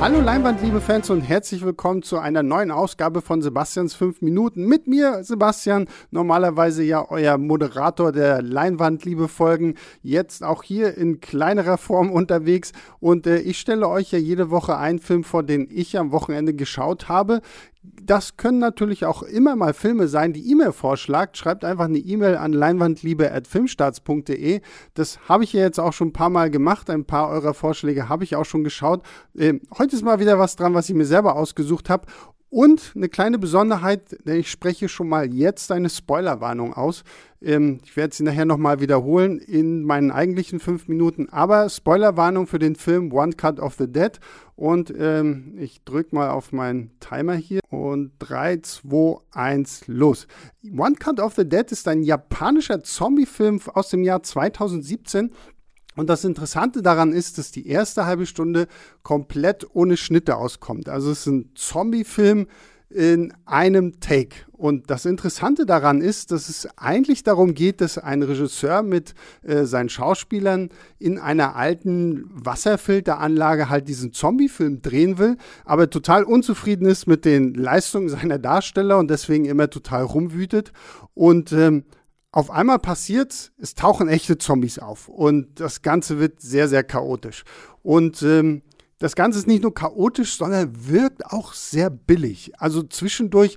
Hallo Leinwand, liebe Fans und herzlich willkommen zu einer neuen Ausgabe von Sebastians 5 Minuten. Mit mir, Sebastian, normalerweise ja euer Moderator der Leinwand, liebe Folgen, jetzt auch hier in kleinerer Form unterwegs. Und äh, ich stelle euch ja jede Woche einen Film vor, den ich am Wochenende geschaut habe. Das können natürlich auch immer mal Filme sein, die E-Mail vorschlagt. Schreibt einfach eine E-Mail an leinwandliebe.filmstarts.de. Das habe ich ja jetzt auch schon ein paar Mal gemacht. Ein paar eurer Vorschläge habe ich auch schon geschaut. Ähm, heute ist mal wieder was dran, was ich mir selber ausgesucht habe. Und eine kleine Besonderheit, denn ich spreche schon mal jetzt eine Spoilerwarnung aus. Ähm, ich werde sie nachher nochmal wiederholen in meinen eigentlichen fünf Minuten. Aber Spoilerwarnung für den Film One Cut of the Dead. Und ähm, ich drücke mal auf meinen Timer hier. Und 3, 2, 1, los. One Cut of the Dead ist ein japanischer Zombie-Film aus dem Jahr 2017. Und das Interessante daran ist, dass die erste halbe Stunde komplett ohne Schnitte auskommt. Also es ist ein Zombie-Film in einem Take. Und das Interessante daran ist, dass es eigentlich darum geht, dass ein Regisseur mit äh, seinen Schauspielern in einer alten Wasserfilteranlage halt diesen Zombie-Film drehen will, aber total unzufrieden ist mit den Leistungen seiner Darsteller und deswegen immer total rumwütet. Und ähm, auf einmal passiert, es tauchen echte Zombies auf und das Ganze wird sehr, sehr chaotisch. Und ähm, das Ganze ist nicht nur chaotisch, sondern wirkt auch sehr billig. Also zwischendurch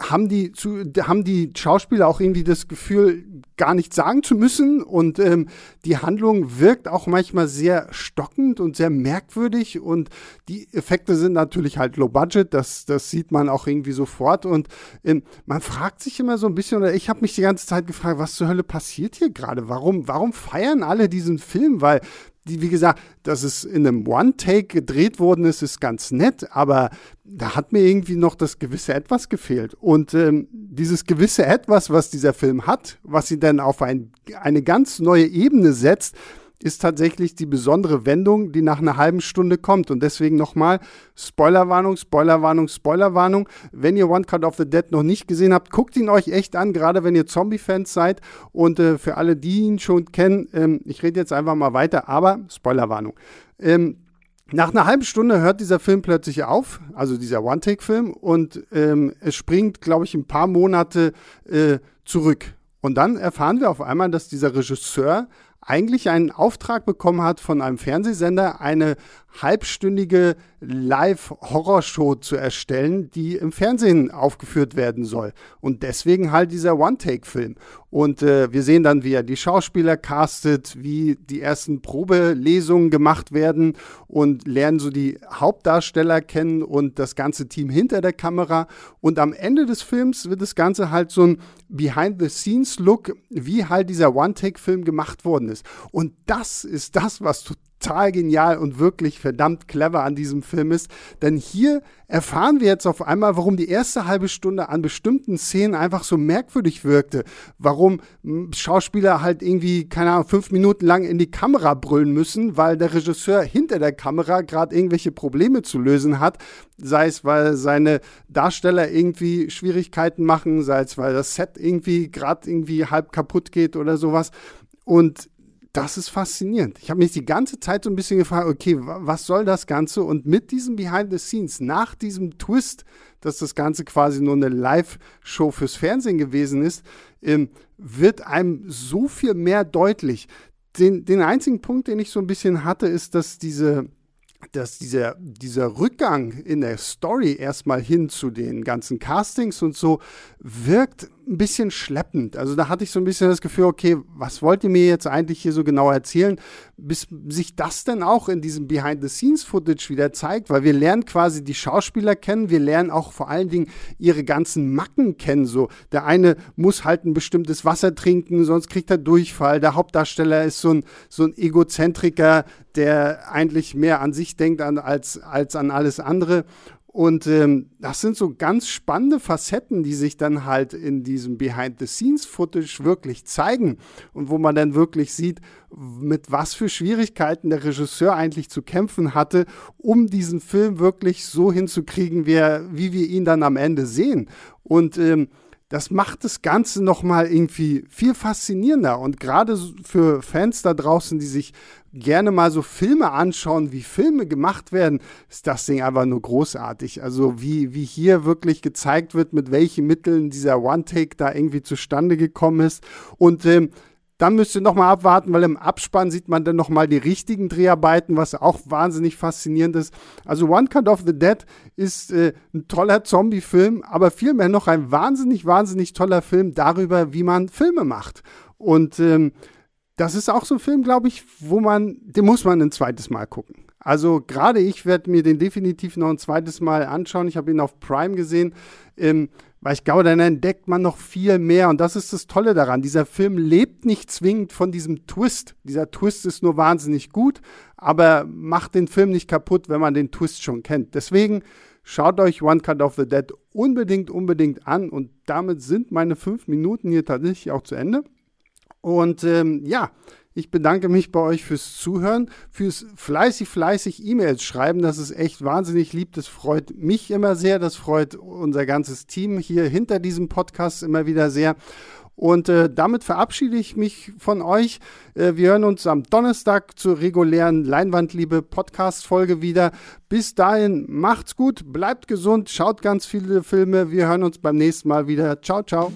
haben die, zu, haben die Schauspieler auch irgendwie das Gefühl, gar nichts sagen zu müssen. Und ähm, die Handlung wirkt auch manchmal sehr stockend und sehr merkwürdig. Und die Effekte sind natürlich halt low budget, das, das sieht man auch irgendwie sofort. Und ähm, man fragt sich immer so ein bisschen, oder ich habe mich die ganze Zeit gefragt, was zur Hölle passiert hier gerade? Warum, warum feiern alle diesen Film? Weil die, wie gesagt, dass es in einem One-Take gedreht worden ist, ist ganz nett, aber da hat mir irgendwie noch das gewisse Etwas gefehlt. Und ähm, dieses gewisse Etwas, was dieser Film hat, was sie dann auf ein, eine ganz neue Ebene setzt, ist tatsächlich die besondere Wendung, die nach einer halben Stunde kommt. Und deswegen nochmal Spoilerwarnung, Spoilerwarnung, Spoilerwarnung. Wenn ihr One Cut of the Dead noch nicht gesehen habt, guckt ihn euch echt an, gerade wenn ihr Zombie-Fans seid. Und äh, für alle, die ihn schon kennen, ähm, ich rede jetzt einfach mal weiter, aber Spoilerwarnung. Ähm, nach einer halben Stunde hört dieser Film plötzlich auf, also dieser One-Take-Film, und ähm, es springt, glaube ich, ein paar Monate äh, zurück. Und dann erfahren wir auf einmal, dass dieser Regisseur eigentlich einen Auftrag bekommen hat von einem Fernsehsender, eine halbstündige Live-Horrorshow zu erstellen, die im Fernsehen aufgeführt werden soll. Und deswegen halt dieser One-Take-Film. Und äh, wir sehen dann, wie er die Schauspieler castet, wie die ersten Probelesungen gemacht werden und lernen so die Hauptdarsteller kennen und das ganze Team hinter der Kamera. Und am Ende des Films wird das Ganze halt so ein Behind-the-Scenes-Look, wie halt dieser One-Take-Film gemacht worden ist. Und das ist das, was total total genial und wirklich verdammt clever an diesem Film ist. Denn hier erfahren wir jetzt auf einmal, warum die erste halbe Stunde an bestimmten Szenen einfach so merkwürdig wirkte. Warum hm, Schauspieler halt irgendwie, keine Ahnung, fünf Minuten lang in die Kamera brüllen müssen, weil der Regisseur hinter der Kamera gerade irgendwelche Probleme zu lösen hat. Sei es, weil seine Darsteller irgendwie Schwierigkeiten machen, sei es, weil das Set irgendwie gerade irgendwie halb kaputt geht oder sowas. Und das ist faszinierend. Ich habe mich die ganze Zeit so ein bisschen gefragt, okay, was soll das Ganze? Und mit diesem Behind the Scenes, nach diesem Twist, dass das Ganze quasi nur eine Live-Show fürs Fernsehen gewesen ist, ähm, wird einem so viel mehr deutlich. Den, den einzigen Punkt, den ich so ein bisschen hatte, ist, dass diese dass dieser, dieser Rückgang in der Story erstmal hin zu den ganzen Castings und so wirkt ein bisschen schleppend. Also da hatte ich so ein bisschen das Gefühl, okay, was wollt ihr mir jetzt eigentlich hier so genau erzählen, bis sich das dann auch in diesem Behind-the-Scenes-Footage wieder zeigt, weil wir lernen quasi die Schauspieler kennen, wir lernen auch vor allen Dingen ihre ganzen Macken kennen. So, der eine muss halt ein bestimmtes Wasser trinken, sonst kriegt er Durchfall. Der Hauptdarsteller ist so ein, so ein Egozentriker, der eigentlich mehr an sich denkt an, als, als an alles andere. Und ähm, das sind so ganz spannende Facetten, die sich dann halt in diesem Behind-the-Scenes-Footage wirklich zeigen und wo man dann wirklich sieht, mit was für Schwierigkeiten der Regisseur eigentlich zu kämpfen hatte, um diesen Film wirklich so hinzukriegen, wie, er, wie wir ihn dann am Ende sehen. Und ähm, das macht das Ganze nochmal irgendwie viel faszinierender. Und gerade für Fans da draußen, die sich gerne mal so Filme anschauen, wie Filme gemacht werden, ist das Ding einfach nur großartig. Also wie, wie hier wirklich gezeigt wird, mit welchen Mitteln dieser One-Take da irgendwie zustande gekommen ist. Und ähm, dann müsst ihr nochmal abwarten, weil im Abspann sieht man dann nochmal die richtigen Dreharbeiten, was auch wahnsinnig faszinierend ist. Also One Cut of the Dead ist äh, ein toller Zombie-Film, aber vielmehr noch ein wahnsinnig, wahnsinnig toller Film darüber, wie man Filme macht. Und ähm, das ist auch so ein Film, glaube ich, wo man, den muss man ein zweites Mal gucken. Also gerade ich werde mir den definitiv noch ein zweites Mal anschauen. Ich habe ihn auf Prime gesehen. Ähm, weil ich glaube, dann entdeckt man noch viel mehr. Und das ist das Tolle daran. Dieser Film lebt nicht zwingend von diesem Twist. Dieser Twist ist nur wahnsinnig gut, aber macht den Film nicht kaputt, wenn man den Twist schon kennt. Deswegen schaut euch One Cut of the Dead unbedingt, unbedingt an. Und damit sind meine fünf Minuten hier tatsächlich auch zu Ende. Und ähm, ja, ich bedanke mich bei euch fürs Zuhören, fürs fleißig, fleißig E-Mails schreiben. Das ist echt wahnsinnig lieb. Das freut mich immer sehr. Das freut unser ganzes Team hier hinter diesem Podcast immer wieder sehr. Und äh, damit verabschiede ich mich von euch. Äh, wir hören uns am Donnerstag zur regulären Leinwandliebe Podcast-Folge wieder. Bis dahin, macht's gut, bleibt gesund, schaut ganz viele Filme. Wir hören uns beim nächsten Mal wieder. Ciao, ciao.